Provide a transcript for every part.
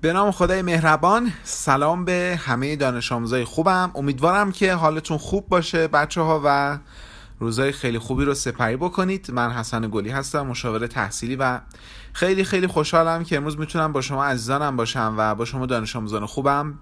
به نام خدای مهربان سلام به همه دانش آموزای خوبم. امیدوارم که حالتون خوب باشه بچه ها و روزای خیلی خوبی رو سپری بکنید. من حسن گلی هستم مشاور تحصیلی و خیلی خیلی خوشحالم که امروز می‌تونم با شما عزیزانم باشم و با شما دانش آموزان خوبم.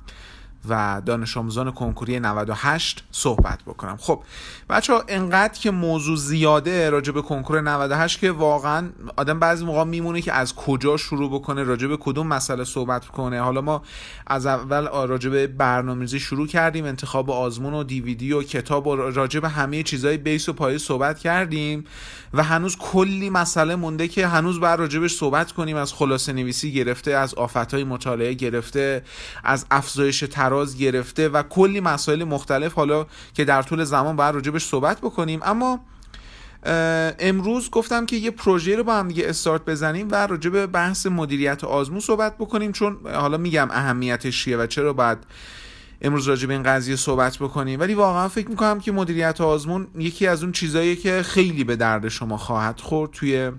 و دانش آموزان کنکوری 98 صحبت بکنم. خب بچه ها انقدر که موضوع زیاده راجع به کنکور 98 که واقعا آدم بعضی موقع میمونه که از کجا شروع بکنه راجع به کدوم مسئله صحبت کنه. حالا ما از اول راجع به برنامه‌ریزی شروع کردیم انتخاب آزمون و دیویدی و کتاب و راجع به همه چیزای بیس و پایه صحبت کردیم و هنوز کلی مسئله مونده که هنوز باید راجبش صحبت کنیم. از خلاصه نویسی گرفته از آفتهای مطالعه گرفته از افزایش تراز گرفته و کلی مسائل مختلف حالا که در طول زمان باید راجبش صحبت بکنیم. اما امروز گفتم که یه پروژه رو با هم دیگه استارت بزنیم و راجع به بحث مدیریت آزمون صحبت بکنیم چون حالا میگم اهمیتش چیه و چرا باید امروز راجع به این قضیه صحبت بکنیم. ولی واقعا فکر می‌کنم که مدیریت آزمون یکی از اون چیزایی که خیلی به درد شما خواهد خورد توی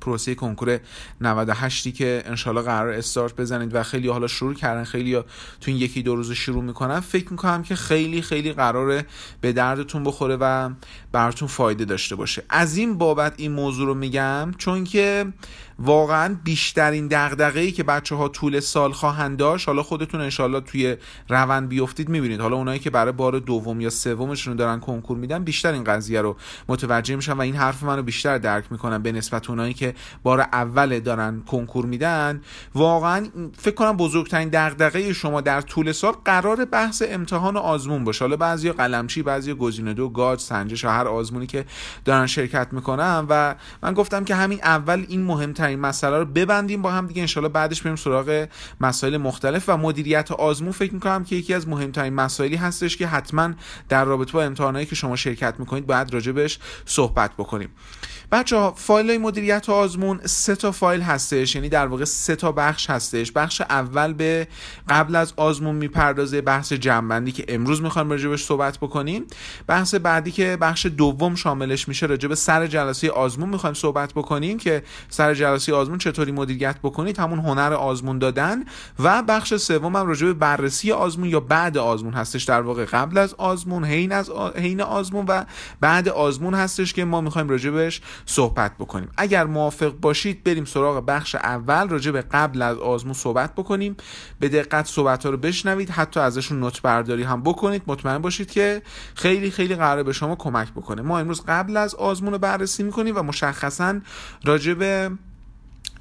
پروسه کنکور 98 که انشالله قرار استارت بزنید و خیلی حالا شروع کردن خیلی تو این یکی دو روز شروع می‌کنن. فکر می‌کنم که خیلی خیلی قراره به دردتون بخوره و براتون فایده داشته باشه. از این بابت این موضوع رو میگم چون که واقعا بیشترین دغدغه‌ای که بچه ها طول سال خواهند داشت حالا خودتون انشالله توی روند بیفتید می‌بینید. حالا اونایی که برای بار دوم یا سومشون دارن کنکور میدن بیشتر این قضیه رو متوجه میشن و این حرف منو بیشتر درک می‌کنن به نسبت اونایی که بار اول دارن کنکور میدن. واقعا فکر کنم بزرگترین دغدغه شما در طول سال قرار بحث امتحان و آزمون باشه. حالا بعضی قلمچی بعضی گزینه دو گاج سنجش هر آزمونی که دارن شرکت می‌کنن و من گفتم که همین اول این مهمترین مسئله رو ببندیم با هم دیگه. انشالله بعدش بریم سراغ مسائل مختلف و مدیریت آزمون. فکر می‌کنم که یکی از مهمترین مسائلی هستش که حتما در رابطه با امتحانایی که شما شرکت می‌کنید باید راجبش صحبت بکنیم. بچه ها فایل مدیریت آزمون سه تا فایل هستش یعنی در واقع سه تا بخش هستش. بخش اول به قبل از آزمون می‌پردازه بحث جنبندی که امروز می‌خوایم راجبش صحبت بکنیم. بحث بعدی که بخش دوم شاملش میشه راجب سر جلسه آزمون می‌خوایم صحبت بکنیم که سر جلسه آزمون چطوری مدیریت بکنید همون هنر آزمون دادن. و بخش سوم هم راجب بررسی آزمون یا بعد آزمون هستش. در واقع قبل از آزمون حین از حین آزمون و بعد آزمون هستش که ما می‌خوایم راجبش صحبت بکنیم. اگر موافق باشید بریم سراغ بخش اول راجع به قبل از آزمون صحبت بکنیم. به دقت صحبت ها رو بشنوید حتی ازشون نوت برداری هم بکنید. مطمئن باشید که خیلی خیلی قراره به شما کمک بکنه. ما امروز قبل از آزمون رو بررسی می‌کنیم و مشخصا راجع به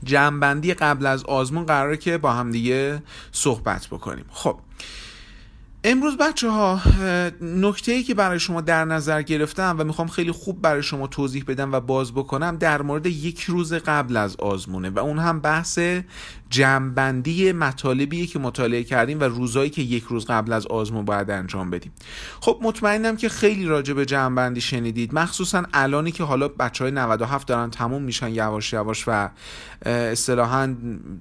جمعبندی قبل از آزمون قراره که با هم دیگه صحبت بکنیم. خب امروز بچه ها نکته ای که برای شما در نظر گرفتم و می‌خوام خیلی خوب برای شما توضیح بدم و باز بکنم در مورد یک روز قبل از آزمونه و اون هم بحث جمعبندی مطالبیه که مطالعه کردیم و روزایی که یک روز قبل از آزمون باید انجام بدیم. خب مطمئنم که خیلی راجع به جمعبندی شنیدید. مخصوصا الانی که حالا بچه های 97 دارن تموم میشن یواش یواش و اصطلاحا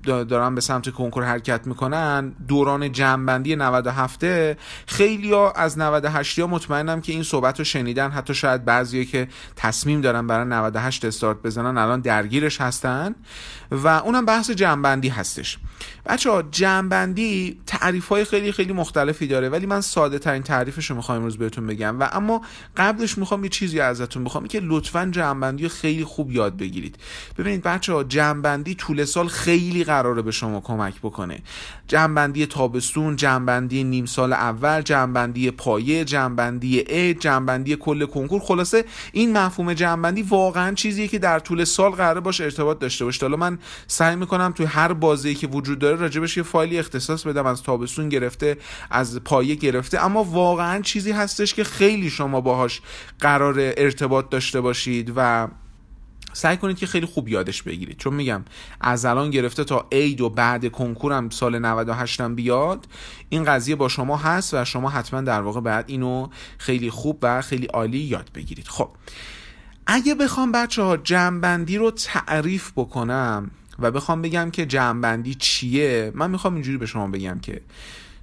دارن به سمت کنکور حرکت می‌کنن دوران جمعبندی 97 خیلی ها از 98 ها مطمئنم که این صحبت رو شنیدن. حتی شاید بعضی که تصمیم دارن برای 98 استارت بزنن الان درگیرش هستن. و اونم بحث جمعبندی هستش. بچه ها جمعبندی تعریف های خیلی خیلی مختلفی داره ولی من ساده ترین تعریفش رو می‌خوام امروز بهتون بگم و اما قبلش می‌خوام یه چیزی ازتون بخوام که لطفا جمعبندی رو خیلی خوب یاد بگیرید. ببینید بچه ها جمعبندی طول سال خیلی قراره به شما کمک بکنه. جمعبندی تابستون جمعبندی نیم سال اول جمعبندی پایه جمعبندی ا جمعبندی کل کنکور. خلاصه این مفهوم جمعبندی واقعا چیزیه که در طول سال قراره باشه ارتباط داشته باشه. حالا من سعی می‌کنم توی هر بازی که وجود داره راجبش یه فایلی اختصاص بدم از تابستون گرفته از پایه گرفته. اما واقعا چیزی هستش که خیلی شما باهاش قرار ارتباط داشته باشید و سعی کنید که خیلی خوب یادش بگیرید. چون میگم از الان گرفته تا عید و بعد کنکورم سال 98 هم بیاد این قضیه با شما هست و شما حتما در واقع بعد اینو خیلی خوب و خیلی عالی یاد بگیرید. خب اگه بخوام بچه ها جمعبندی رو تعریف بکنم و بخوام بگم که جمعبندی چیه؟ من می‌خوام اینجوری به شما بگم که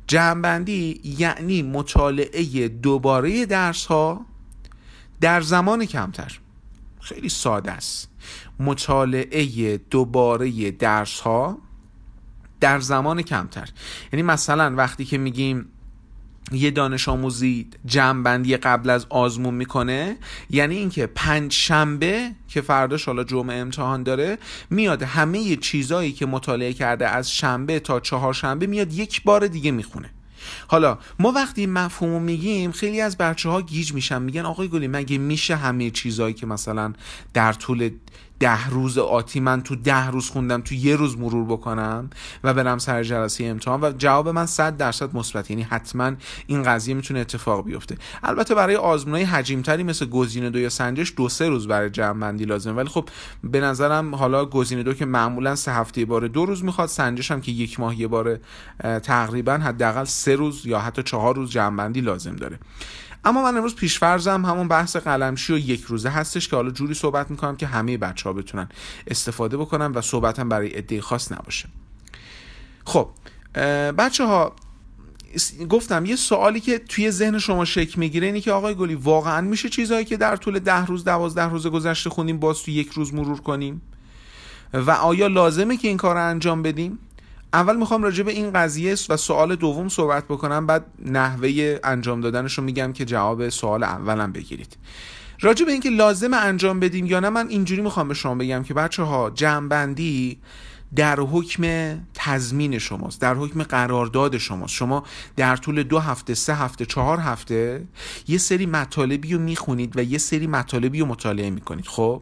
جمعبندی یعنی مطالعه دوباره درس ها در زمان کمتر. خیلی ساده است. مطالعه دوباره درس ها در زمان کمتر. یعنی مثلا وقتی که میگیم یه دانش آموزی جمعبندی قبل از آزمون می‌کنه. یعنی اینکه پنج شنبه که فرداش حالا جمعه امتحان داره میاد همه چیزایی که مطالعه کرده از شنبه تا چهار شنبه میاد یک بار دیگه می‌خونه. حالا ما وقتی مفهوم میگیم خیلی از بچه ها گیج میشن میگن آقای گلی مگه میشه همه چیزایی که مثلا در طول ده روز آتی من تو ده روز خوندم تو یه روز مرور بکنم و برم سر جلسه امتحان و جواب من 100 درصد مثبت. یعنی حتما این قضیه می‌تونه اتفاق بیفته. البته برای آزمونای حجیمتری مثل گزینه دو یا سنجش دو سه روز برای جمع بندی لازمه. ولی خب به نظرم حالا گزینه دو که معمولا سه هفته بار دو روز می‌خواد سنجش هم که یک ماه یه بار تقریبا حداقل سه روز یا حتی چهار روز جمع بندی لازم داره. اما من امروز پیشفرزم همون بحث قلمشی و یک روزه هستش که حالا جوری صحبت می‌کنم که همه بچه ها بتونن استفاده بکنن و صحبتم برای عده خاص نباشه. خب بچه ها گفتم یه سوالی که توی ذهن شما شک می‌گیره اینه که آقای گلی واقعا میشه چیزهایی که در طول ده روز دوازده روز گذشته خوندیم باز تو یک روز مرور کنیم؟ و آیا لازمه که این کار رو انجام بدیم؟ اول می‌خوام راجع به این قضیه و سوال دوم صحبت بکنم بعد نحوه انجام دادنش رو میگم که جواب سوال اولم بگیرید. راجع به اینکه لازم انجام بدیم یا نه من اینجوری می‌خوام به شما بگم که بچه ها جمعبندی در حکم تضمین شماست در حکم قرارداد شماست. شما در طول دو هفته سه هفته چهار هفته یه سری مطالبی رو می‌خونید و یه سری مطالبی رو مطالعه می‌کنید خب؟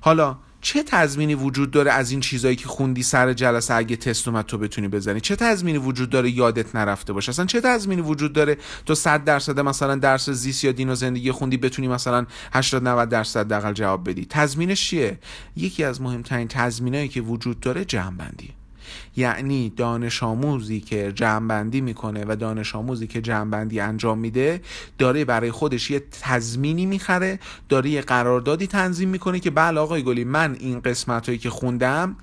حالا چه تضمینی وجود داره از این چیزایی که خوندی سر جلسه اگه تست اومد تو بتونی بزنی؟ چه تضمینی وجود داره یادت نرفته باشه؟ اصلا چه تضمینی وجود داره تو 100 درصد مثلا درس زیست یا دین و زندگی خوندی بتونی مثلا 80 90 درصد دقل جواب بدی؟ تضمینش چیه؟ یکی از مهمترین تضمینایی که وجود داره جمع یعنی دانش آموزی که جمعبندی می‌کنه و دانش آموزی که جمعبندی انجام میده داره برای خودش یه تضمینی می‌خره داره یه قراردادی تنظیم می‌کنه که بله آقای گلی من این قسمت هایی که خوندم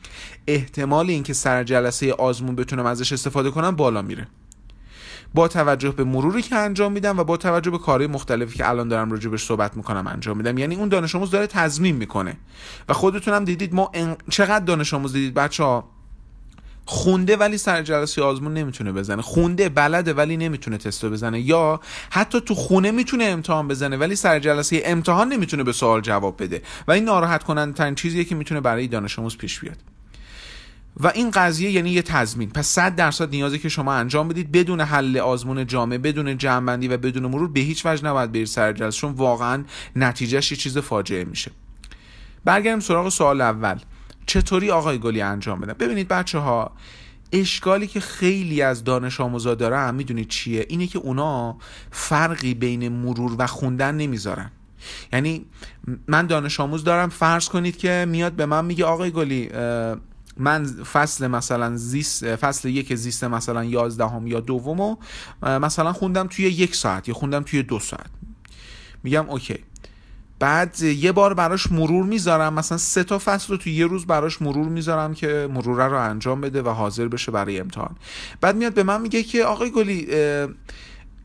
احتمال اینکه سر جلسه آزمون بتونم ازش استفاده کنم بالا میره. با توجه به مروری که انجام میدم و با توجه به کارهای مختلفی که الان دارم راجبش صحبت می‌کنم انجام میدم. یعنی اون دانش آموز داره تضمین می‌کنه. و خودتونم دیدید ما چقدر دانش آموز دیدید بچه ها خونده ولی سر جلسه آزمون نمی‌تونه بزنه. خونده بلده ولی نمی‌تونه تستو بزنه. یا حتی تو خونه می‌تونه امتحان بزنه ولی سر جلسه امتحان نمی‌تونه به سوال جواب بده. و این ناراحت کننده ترین چیزیه که می‌تونه برای دانش آموز پیش بیاد. و این قضیه یعنی یه تضمین. پس 100 درصد نیازی که شما انجام بدید بدون حل آزمون جامعه بدون جمعبندی و بدون مرور به هیچ وجه نباید برید سر جلسه چون واقعا نتیجهش یه چیز فاجعه میشه. برگردیم سراغ سوال اول. چطوری آقای گلی انجام بدن؟ ببینید بچه ها اشکالی که خیلی از دانش آموزا دارن می‌دونید چیه؟ اینه که اونا فرقی بین مرور و خوندن نمی‌ذارن. یعنی من دانش آموز دارم فرض کنید که میاد به من میگه آقای گلی من فصل مثلا زیست فصل یک زیست مثلا یازدهم یا دومو مثلا خوندم توی یک ساعت یا خوندم توی دو ساعت. میگم اوکی. بعد یه بار براش مرور می‌ذارم. مثلا سه تا فصل رو تو یه روز براش مرور می‌ذارم که مروره رو انجام بده و حاضر بشه برای امتحان. بعد میاد به من میگه که آقای گلی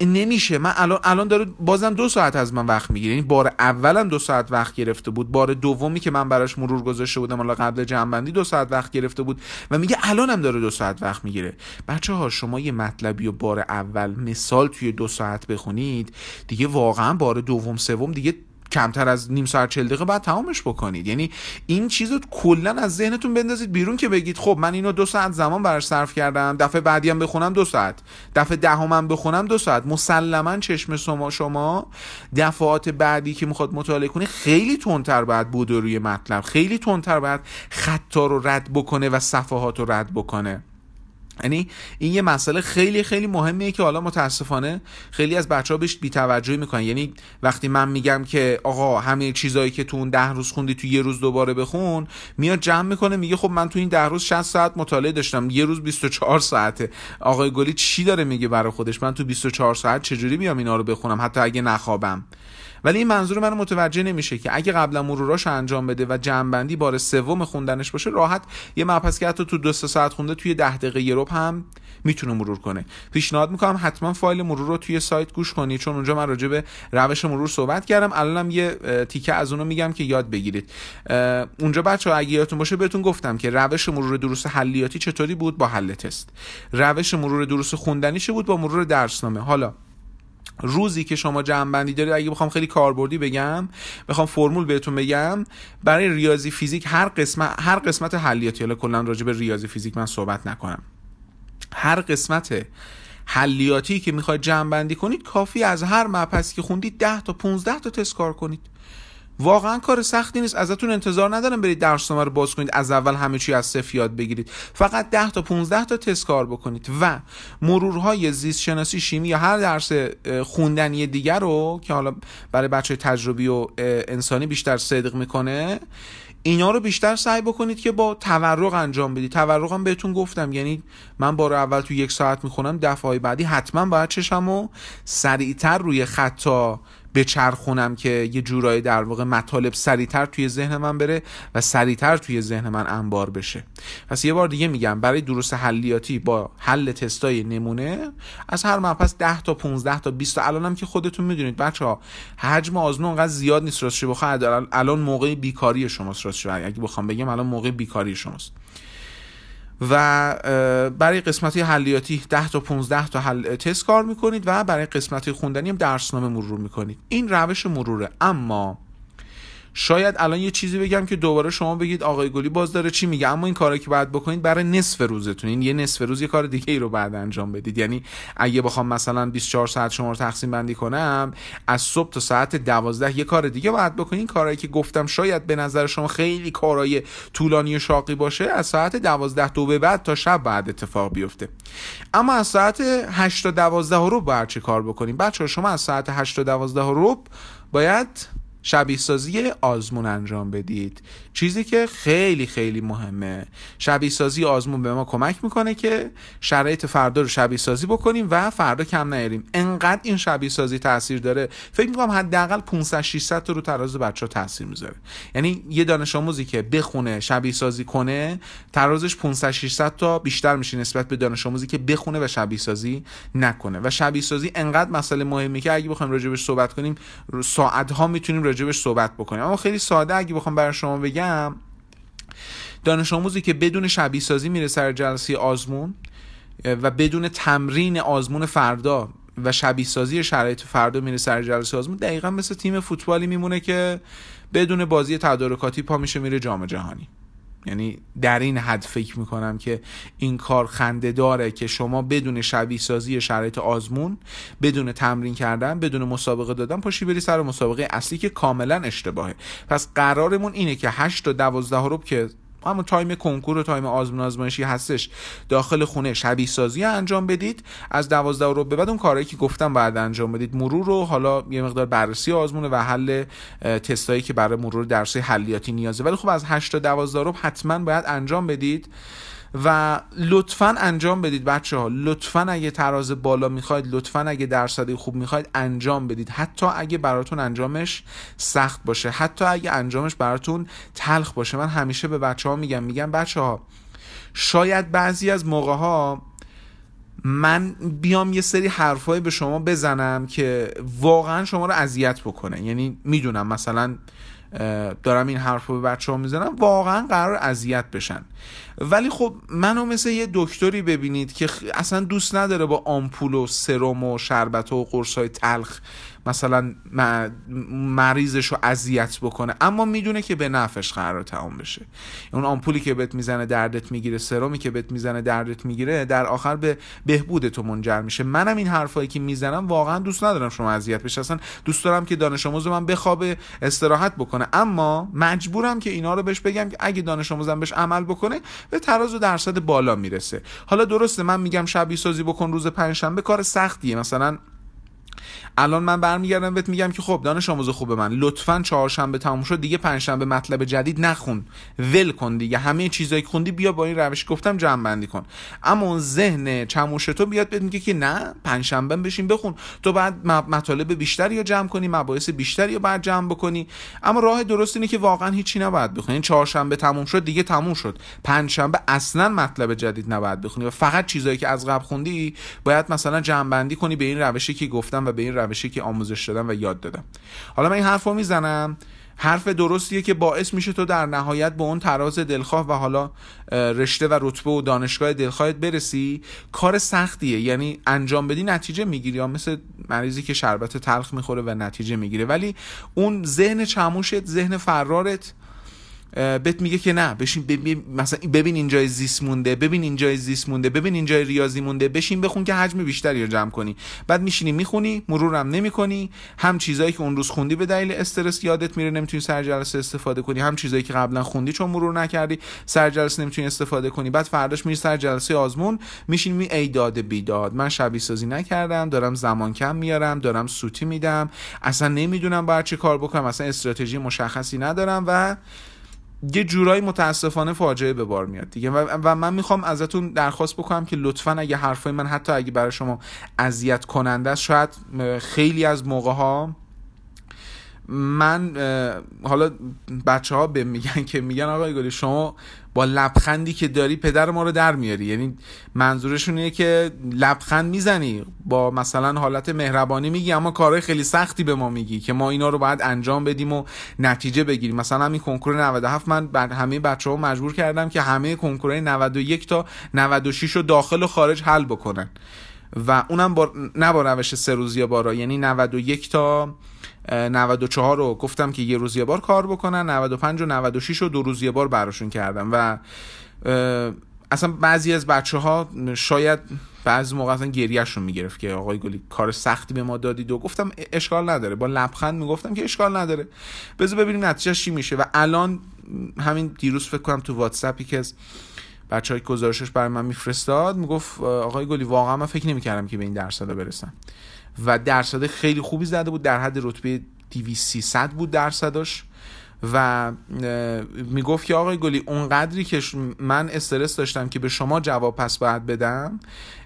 نمیشه. من الان الان داره بازم دو ساعت از من وقت می‌گیره. یعنی بار اولم دو ساعت وقت گرفته بود. بار دومی که من براش مرور گذاشته بودم حالا قبل جنبندی دو ساعت وقت گرفته بود و میگه الانم داره دو ساعت وقت می‌گیره. بچه ها شما یه مطلبی و بار اول مثال توی دو ساعت بخونید. دیگه واقعا بار دوم سوم دیگه کمتر از نیم ساعت چل دقیقه بعد تمامش بکنید. یعنی این چیز رو کلا از ذهنتون بندازید بیرون که بگید خب من اینو دو ساعت زمان براش صرف کردم دفعه بعدی هم بخونم دو ساعت دفعه دهمم بخونم دو ساعت. مسلما چشم شما شما دفعات بعدی که می‌خواد مطالعه کنه خیلی تندتر باید بود روی مطلب خیلی تندتر باید خطا رو رد بکنه و صفحات رو رد بکنه. یعنی این یه مسئله خیلی خیلی مهمیه که حالا متاسفانه خیلی از بچه ها بهش بیتوجهی می‌کنن. یعنی وقتی من میگم که آقا همه چیزایی که تو اون ده روز خوندی تو یه روز دوباره بخون میاد جمع می‌کنه میگه خب من تو این ده روز 60 ساعت مطالعه داشتم یه روز 24 ساعته. آقای گلی چی داره میگه برای خودش؟ من تو 24 ساعت چجوری بیام اینا رو بخونم؟ حتی اگه نخوابم. ولی این منظور من متوجه نمیشه که اگه قبلا مروراش انجام بده و جنبندی بار سوم خوندنش باشه راحت یه مبحث که حتی تو دو ساعت خونده توی ده دقیقه یه هم می‌تونه مرور کنه. پیشنهاد می‌کنم حتما فایل مرور رو توی سایت گوش کنید چون اونجا من راجع به روش مرور صحبت کردم. الانم یه تیکه از اونو میگم که یاد بگیرید. اونجا بچه ها اگه یادتون باشه بهتون گفتم که روش مرور دروس حلیاتی چطوری بود؟ با حل تست. روش مرور دروس خوندنی بود؟ با مرور درسنامه. حالا روزی که شما جمع بندی دارید اگه بخوام خیلی کاربردی بگم بخوام فرمول بهتون بگم برای ریاضی فیزیک هر قسمت هر قسمت حلیاتی حالا کلا راجع به ریاضی فیزیک من صحبت نکنم. هر قسمت حلیاتی که می‌خواید جمع کنید کافی از هر مبحثی که خوندید 10 تا 15 تا تست کار کنید. واقعا کار سختی نیست. ازتون انتظار ندارم برید درسنامه رو باز کنید. از اول همه چی از صفر یاد بگیرید. فقط 10 تا 15 تا تست کار بکنید و مرورهای زیست شناسی شیمی یا هر درس خوندنی دیگر رو که حالا برای بچه تجربی و انسانی بیشتر صدق می‌کنه اینا رو بیشتر سعی بکنید که با تورق انجام بدید. تورق هم بهتون گفتم یعنی من بار اول تو یک ساعت می‌خونم دفعه بعدی حتما باید چشم و سریعتر روی خطا بچرخونم که یه جورایی در واقع مطالب سریعتر توی ذهن من بره و سریعتر توی ذهن من انبار بشه. پس یه بار دیگه میگم برای درست حلیاتی با حل تستای نمونه از هر مبحث 10 تا 15 تا 20 تا. الانم که خودتون می‌دونید بچه ها حجم آزمون انقدر زیاد نیست راستش بخوام الان موقع بیکاری شماست راستش. اگه بخوام بگم الان موقع بیکاری شماست. و برای قسمت حلیاتی 10 تا 15 تا حل تست کار می‌کنید و برای قسمت خوندنی هم درسنامه مرور می‌کنید. این روش مروره. اما شاید الان یه چیزی بگم که دوباره شما بگید آقای گلی باز داره چی میگه. اما این کاری که باید بکنید برای نصف روزتون. این یه نصف روز یه کار دیگه ای رو بعد انجام بدید. یعنی اگه بخوام مثلا 24 ساعت شما رو تقسیم بندی کنم از صبح تا ساعت 12 یه کار دیگه باید بکنید. این کارهایی که گفتم شاید به نظر شما خیلی کارهای طولانی و شاقی باشه از ساعت 12 دو به بعد تا شب بعد اتفاق بیفته. اما از ساعت 8 تا 12 رو باید چه کار بکنیم؟ بچه شما از ساعت 8 تا 12 رو باید شبیه سازی آزمون انجام بدید. چیزی که خیلی خیلی مهمه. شبیه سازی آزمون به ما کمک می‌کنه که شرایط فردا رو شبیه سازی بکنیم و فردا کم نیاریم. انقدر این شبیه سازی تاثیر داره. فکر می‌کنم حداقل 500 600 تا رو تراز بچه ها تاثیر می‌ذاره. یعنی یه دانش آموزی که بخونه شبیه سازی کنه ترازش 500 600 تا بیشتر میشه نسبت به دانش آموزی که بخونه و شبیه سازی نکنه. و شبیه سازی انقدر مسئله مهمی که اگه بخوایم راجبش صحبت کنیم ساعت ها می‌تونیم راجبش صحبت بکنیم. اما خیلی ساده اگه بخوام برای شما بگم دانش آموزی که بدون شبیه سازی میره سر جلسه آزمون و بدون تمرین آزمون فردا و شبیه سازی شرایط فردا میره سر جلسه آزمون دقیقا مثل تیم فوتبالی میمونه که بدون بازی تدارکاتی پا میشه میره جام جهانی. یعنی در این حد فکر می‌کنم که این کار خنده داره که شما بدون شبیه سازی شرایط آزمون بدون تمرین کردن بدون مسابقه دادن پاشی بری سر مسابقه اصلی که کاملا اشتباهه. پس قرارمون اینه که 8 تا 12 رو که همون time کنکور و time آزمون آزمایشی هستش. داخل خونه شبیه سازی انجام بدید. از 12 رو به بعد اون کارهایی که گفتم بعد انجام بدید. مرور رو حالا یه مقدار بررسی آزمونه و حل تستایی که برای مرور درسی حیاتی نیازه. ولی خب از 8 تا 12 رو حتما باید انجام بدید. و لطفا انجام بدید بچه ها لطفا اگه تراز بالا می‌خواید لطفا اگه درصدی خوب می‌خواید انجام بدید. حتی اگه براتون انجامش سخت باشه. حتی اگه انجامش براتون تلخ باشه. من همیشه به بچه ها میگم میگم بچه ها شاید بعضی از موقع ها من بیام یه سری حرفای به شما بزنم که واقعا شما رو اذیت بکنه. یعنی می‌دونم مثلا دارم این حرف رو به بچه ها می‌زنم واقعا قرار اذیت بشن. ولی خب منو مثل یه دکتری ببینید که اصلا دوست نداره با آمپول و سرم و شربت و قرص های تلخ مثلا مریضش رو اذیت بکنه. اما می‌دونه که به نفش قرار تمام بشه. اون آمپولی که بهت می‌زنه دردت می‌گیره سرمی که بهت می‌زنه دردت می‌گیره در آخر به بهبود تو منجر میشه. منم این حرفایی که می‌زنم واقعا دوست ندارم شما اذیت بشه اصلا دوست دارم که دانش آموز من بخوابه استراحت بکنه. اما مجبورم که اینا رو بهش بگم که اگه دانش آموزم بهش عمل بکنه به تراز و درصد بالا می‌رسه. حالا درسته من میگم شبیه سازی بکن روز پنجشنبه کار سختیه. مثلا الان من برمیگردم بهت میگم که خب دانش آموز خوب من. لطفا چهارشنبه تموم شد. دیگه پنجشنبه مطلب جدید نخون ول کن دیگه. همه چیزایی که خوندی بیا با این روش گفتم جمع بندی کن. اما اون ذهن چموش تو بیاد بهت میگه که نه پنجشنبه بشین بخون. تو بعد مطالب بیشتری رو جمع کنی مباحث بیشتری رو بعد جمع بکنی. اما راه درست اینه که واقعا هیچی نباید بخونی. این چهارشنبه تموم شد دیگه تموم شد. پنجشنبه اصلا مطلب جدید نباید بخونی. و فقط چیزایی که از قبل خوندی باید مثلا جمع بندی کنی به این روشی که گفتم و به این روشی که آموزش دادم و یاد دادم. حالا من این حرف رو می‌زنم. حرف درستیه که باعث میشه تو در نهایت به اون تراز دلخواه و حالا رشته و رتبه و دانشگاه دلخواهت برسی. کار سختیه. یعنی انجام بدی نتیجه می‌گیری. یا مثل مریضی که شربت تلخ می‌خوره و نتیجه می‌گیره. ولی اون ذهن چموشت ذهن فرارت بهت میگه که نه بشین ببین مثلا ببین اینجای زیست مونده ببین اینجای زیست مونده ببین اینجای ریاضی مونده بشین بخون که حجم بیشتری رو جمع کنی. بعد میشینی می‌خونی مرورم نمی‌کنی. هم چیزایی که اون روز خوندی به دلیل استرس یادت میره نمی‌تونی سر جلسه استفاده کنی. هم چیزایی که قبلا خوندی چون مرور نکردی سر جلسه نمی‌تونی استفاده کنی. بعد فرداش میری سر جلسه آزمون میشین می ای داد بیداد من شبیه سازی نکردم دارم زمان کم میارم دارم سوتی میدم. اصلا نمی‌دونم باید چه کار بکنم اصلا استراتژی مشخصی ندارم و یه جورایی متاسفانه فاجعه به بار میاد دیگه. و, من می‌خوام ازتون درخواست بکنم که لطفا اگه حرفای من حتی اگه برای شما اذیت کننده است شاید خیلی از موقع ها من حالا بچه ها به میگن که میگن آقای گلی شما با لبخندی که داری پدر ما رو در میاری. یعنی منظورشون اینه که لبخند می‌زنی با مثلا حالت مهربانی میگی اما کارهای خیلی سختی به ما میگی که ما اینا رو باید انجام بدیم و نتیجه بگیریم. مثلا همین کنکور 97 من بعد همه بچه ها مجبور کردم که همه کنکور 91 تا 96 رو داخل و خارج حل بکنن. و اونم با نه با روش سه روزی بارا یعنی 91 تا 94 رو گفتم که یه روز یه بار کار بکنن 95 و 96 رو دو روز یه بار براشون کردم و اصلا بعضی از بچه ها شاید بعضی موقع اصلا گریهشون می‌گرفت که آقای گلی کار سختی به ما دادید و گفتم اشکال نداره. با لبخند می‌گفتم که اشکال نداره. بذار ببینیم نتیجهش چی میشه. و الان همین دیروز فکر کنم تو واتساپی که از بچه های گزارشش برای من میفرستاد می‌گفت آقای گلی واقعا من فکر نمی‌کردم که به این درصد برسم. و درصد خیلی خوبی زده بود در حد رتبه 2300 بود درصدش. و می‌گفت که آقای گلی اونقدری که من استرس داشتم که به شما جواب پس باید بدم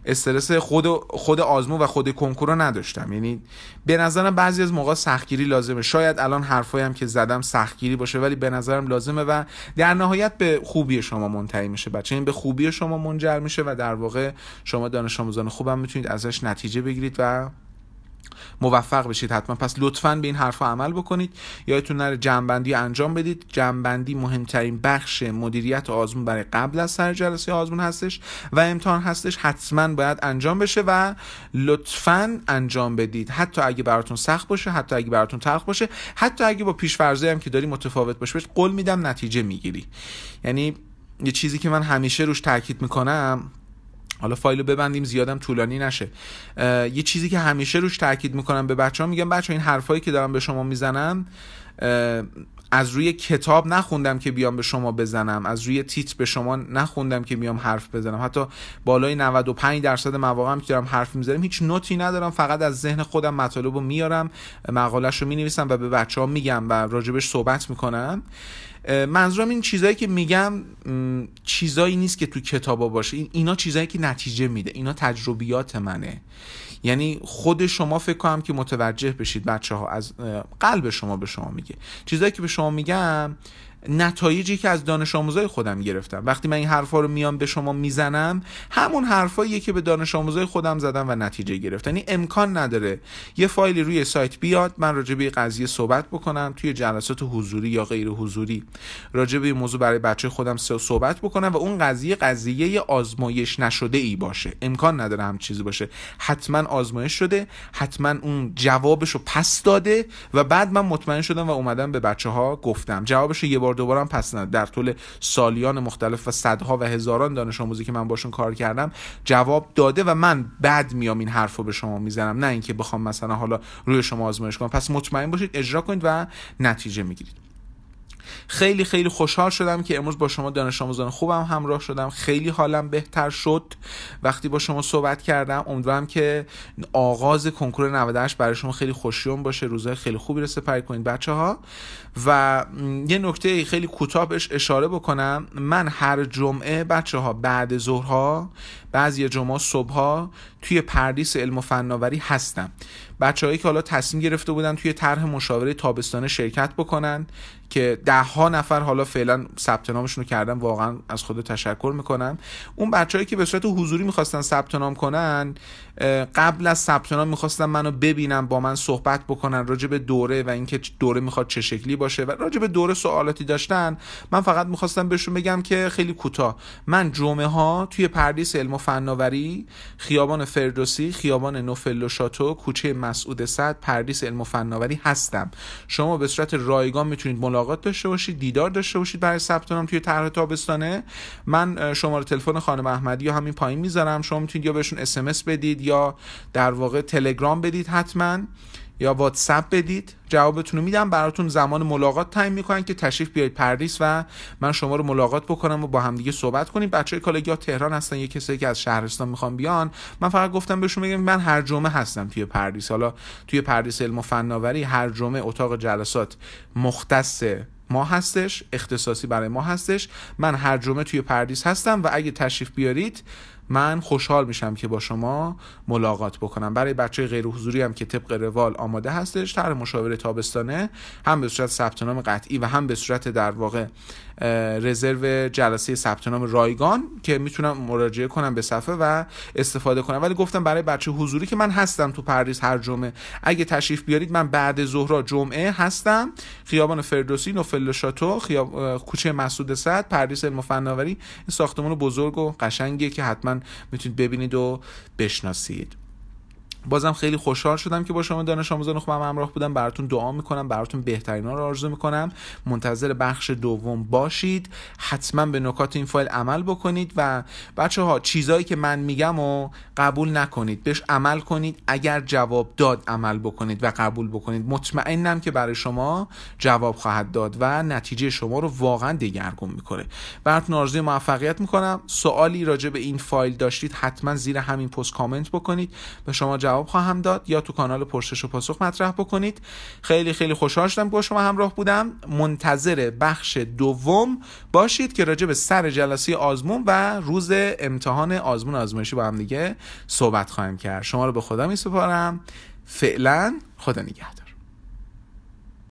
استرس خود خود آزمون و خود کنکور رو نداشتم. یعنی به نظرم بعضی از موقع سختگیری لازمه. شاید الان حرفایی هم که زدم سختگیری باشه ولی به نظرم لازمه و در نهایت به خوبی شما منتهی میشه. بچه این به خوبی شما منجر میشه و در واقع شما دانش آموزان خوبم می‌تونید ازش نتیجه بگیرید و موفق بشید حتما. پس لطفا به این حرف عمل بکنید. یادتون نره جنبندی انجام بدید. جنبندی مهمترین بخش مدیریت آزمون برای قبل از سر جلسه آزمون هستش و امتحان هستش. حتما باید انجام بشه و لطفا انجام بدید. حتی اگه براتون سخت باشه حتی اگه براتون تلخ باشه حتی اگه با پیشفرضی هم که داری متفاوت باشه قول میدم نتیجه می‌گیری. یعنی یه چیزی که من همیشه روش تاکید می‌کنم حالا فایل رو ببندیم زیادم طولانی نشه. یه چیزی که همیشه روش تاکید می‌کنم به بچه ها میگم بچه ها این حرفایی که دارم به شما می‌زنم از روی کتاب نخوندم که بیام به شما بزنم. از روی تیت به شما نخوندم که بیام حرف بزنم. حتی بالای 95 درصد مواقع که دارم حرف می‌زنم هیچ نوتی ندارم. فقط از ذهن خودم مطالب رو میارم مقالش رو می‌نویسم و به بچه ها میگم و راجبش صحبت می‌کنم. منظورم این چیزایی که میگم چیزایی نیست که تو کتابا باشه. اینا چیزایی که نتیجه میده. اینا تجربیات منه. یعنی خود شما فکر کنم که متوجه بشید بچه ها از قلب شما به شما میگه. چیزایی که به شما میگم نتایجی که از دانش آموزای خودم گرفتم. وقتی من این حرفا رو میام به شما می‌زنم همون حرفاییه که به دانش آموزای خودم زدم و نتیجه گرفتم. یعنی امکان نداره یه فایلی روی سایت بیاد من راجع به قضیه صحبت بکنم توی جلسات حضوری یا غیر حضوری راجع به موضوع برای بچه خودم صحبت بکنم و اون قضیه قضیه آزمایش نشده ای باشه. امکان نداره هم چیزی باشه. حتما آزمایش شده حتما اون جوابش رو پس داده و بعد من مطمئن شدم و اومدم به بچه ها گفتم. جوابش یه بار دوباره پس ند در طول سالیان مختلف و صدها و هزاران دانش آموزی که من باشون کار کردم جواب داده و من بعد میام این حرف رو به شما می‌زنم. نه اینکه بخوام مثلا حالا روی شما آزمایش کنم. پس مطمئن باشید اجرا کنید و نتیجه می‌گیرید. خیلی خیلی خوشحال شدم که امروز با شما دانش آموزان خوبم همراه شدم. خیلی حالم بهتر شد. وقتی با شما صحبت کردم امیدوارم که آغاز کنکور 98 برای شما خیلی خوشیوم باشه روزهای خیلی خوبی رو سپری کنید بچه ها و یه نکته خیلی کوتاه اشاره بکنم. من هر جمعه بچه ها بعد ظهرها بعضی جمعه صبحها توی پردیس علم و فناوری هستم. بچههایی که حالا تصمیم گرفته بودن توی طرح مشاوره تابستانه شرکت بکنن که ده ها نفر حالا فعلا ثبت نامشون رو کردن واقعا از خود تشکر می‌کنم. اون بچههایی که به صورت حضوری می‌خواستن ثبت نام کنن قبل از ثبت نام می‌خواستن منو ببینم با من صحبت بکنن راجع به دوره و اینکه دوره می‌خواد چه شکلی باشه. و راجع به دوره سوالاتی داشتن من فقط می‌خواستم بهشون بگم که خیلی کوتاه. من جمعه ها توی پردیس علم و فناوری خیابان فردوسی خیابان نوفل لوشاتو کوچه مسعود صد پردیس علم و فناوری هستم. شما به صورت رایگان می‌تونید ملاقات داشته باشید دیدار داشته باشید برای ثبت نام توی طرح تابستانه. من شماره تلفن خانم احمدی رو همین پایین می‌ذارم. شما می‌تونید یا بهشون اس بدید یا در واقع تلگرام بدید حتما یا واتساپ بدید. جوابتون رو میدم. براتون زمان ملاقات تعیین می‌کنن که تشریف بیاید پردیس و من شما رو ملاقات بکنم و با همدیگه صحبت کنیم. بچه‌هایی که تهران هستن. یه کسی که از شهرستان می‌خوان بیان. من فقط گفتم بهشون بگم من هر جمعه هستم توی پردیس. حالا توی پردیس علم و فناوری هر جمعه اتاق جلسات مختص ما هستش اختصاصی برای ما هستش. من هر جمعه توی پردیس هستم و اگه تشریف بیارید من خوشحال میشم که با شما ملاقات بکنم. برای بچه غیر حضوری هم که طبق روال آماده هستش طرح مشاوره تابستانه هم به صورت ثبت نام قطعی و هم به صورت در واقع رزرو جلسه ثبت نام رایگان که می‌تونم مراجعه کنم به صفحه و استفاده کنم. ولی گفتم برای بچه حضوری که من هستم تو پردیس هر جمعه اگه تشریف بیارید من بعد ظهر جمعه هستم. خیابان فردوسی نوفل شاتو خیاب... کوچه مسعود صد پردیس علم فناوری این ساختمان بزرگ و قشنگیه که حتما می‌تونید ببینید و بشناسید. بازم خیلی خوشحال شدم که با شما دانش آموزان خوبم همراه بودم. براتون دعا می‌کنم براتون بهترین ها رو آرزو می‌کنم. منتظر بخش دوم باشید. حتما به نکات این فایل عمل بکنید و بچه ها چیزایی که من میگم و قبول نکنید. بهش عمل کنید. اگر جواب داد عمل بکنید و قبول بکنید. مطمئنم که برای شما جواب خواهد داد و نتیجه شما رو واقعا دگرگون می‌کنه. براتون آرزوی موفقیت می‌کنم. سوالی راجع به این فایل داشتید حتما زیر همین پست کامنت بکنید. به شما جواب جواب خواهم داد. یا تو کانال پرسش و پاسخ مطرح بکنید. خیلی خیلی خوشحال شدم با شما همراه بودم. منتظر بخش دوم باشید که راجع به سر جلسه آزمون و روز امتحان آزمون آزمایشی با هم دیگه صحبت خواهیم کرد. شما رو به خدا می سپارم فعلا خدا نگهدار.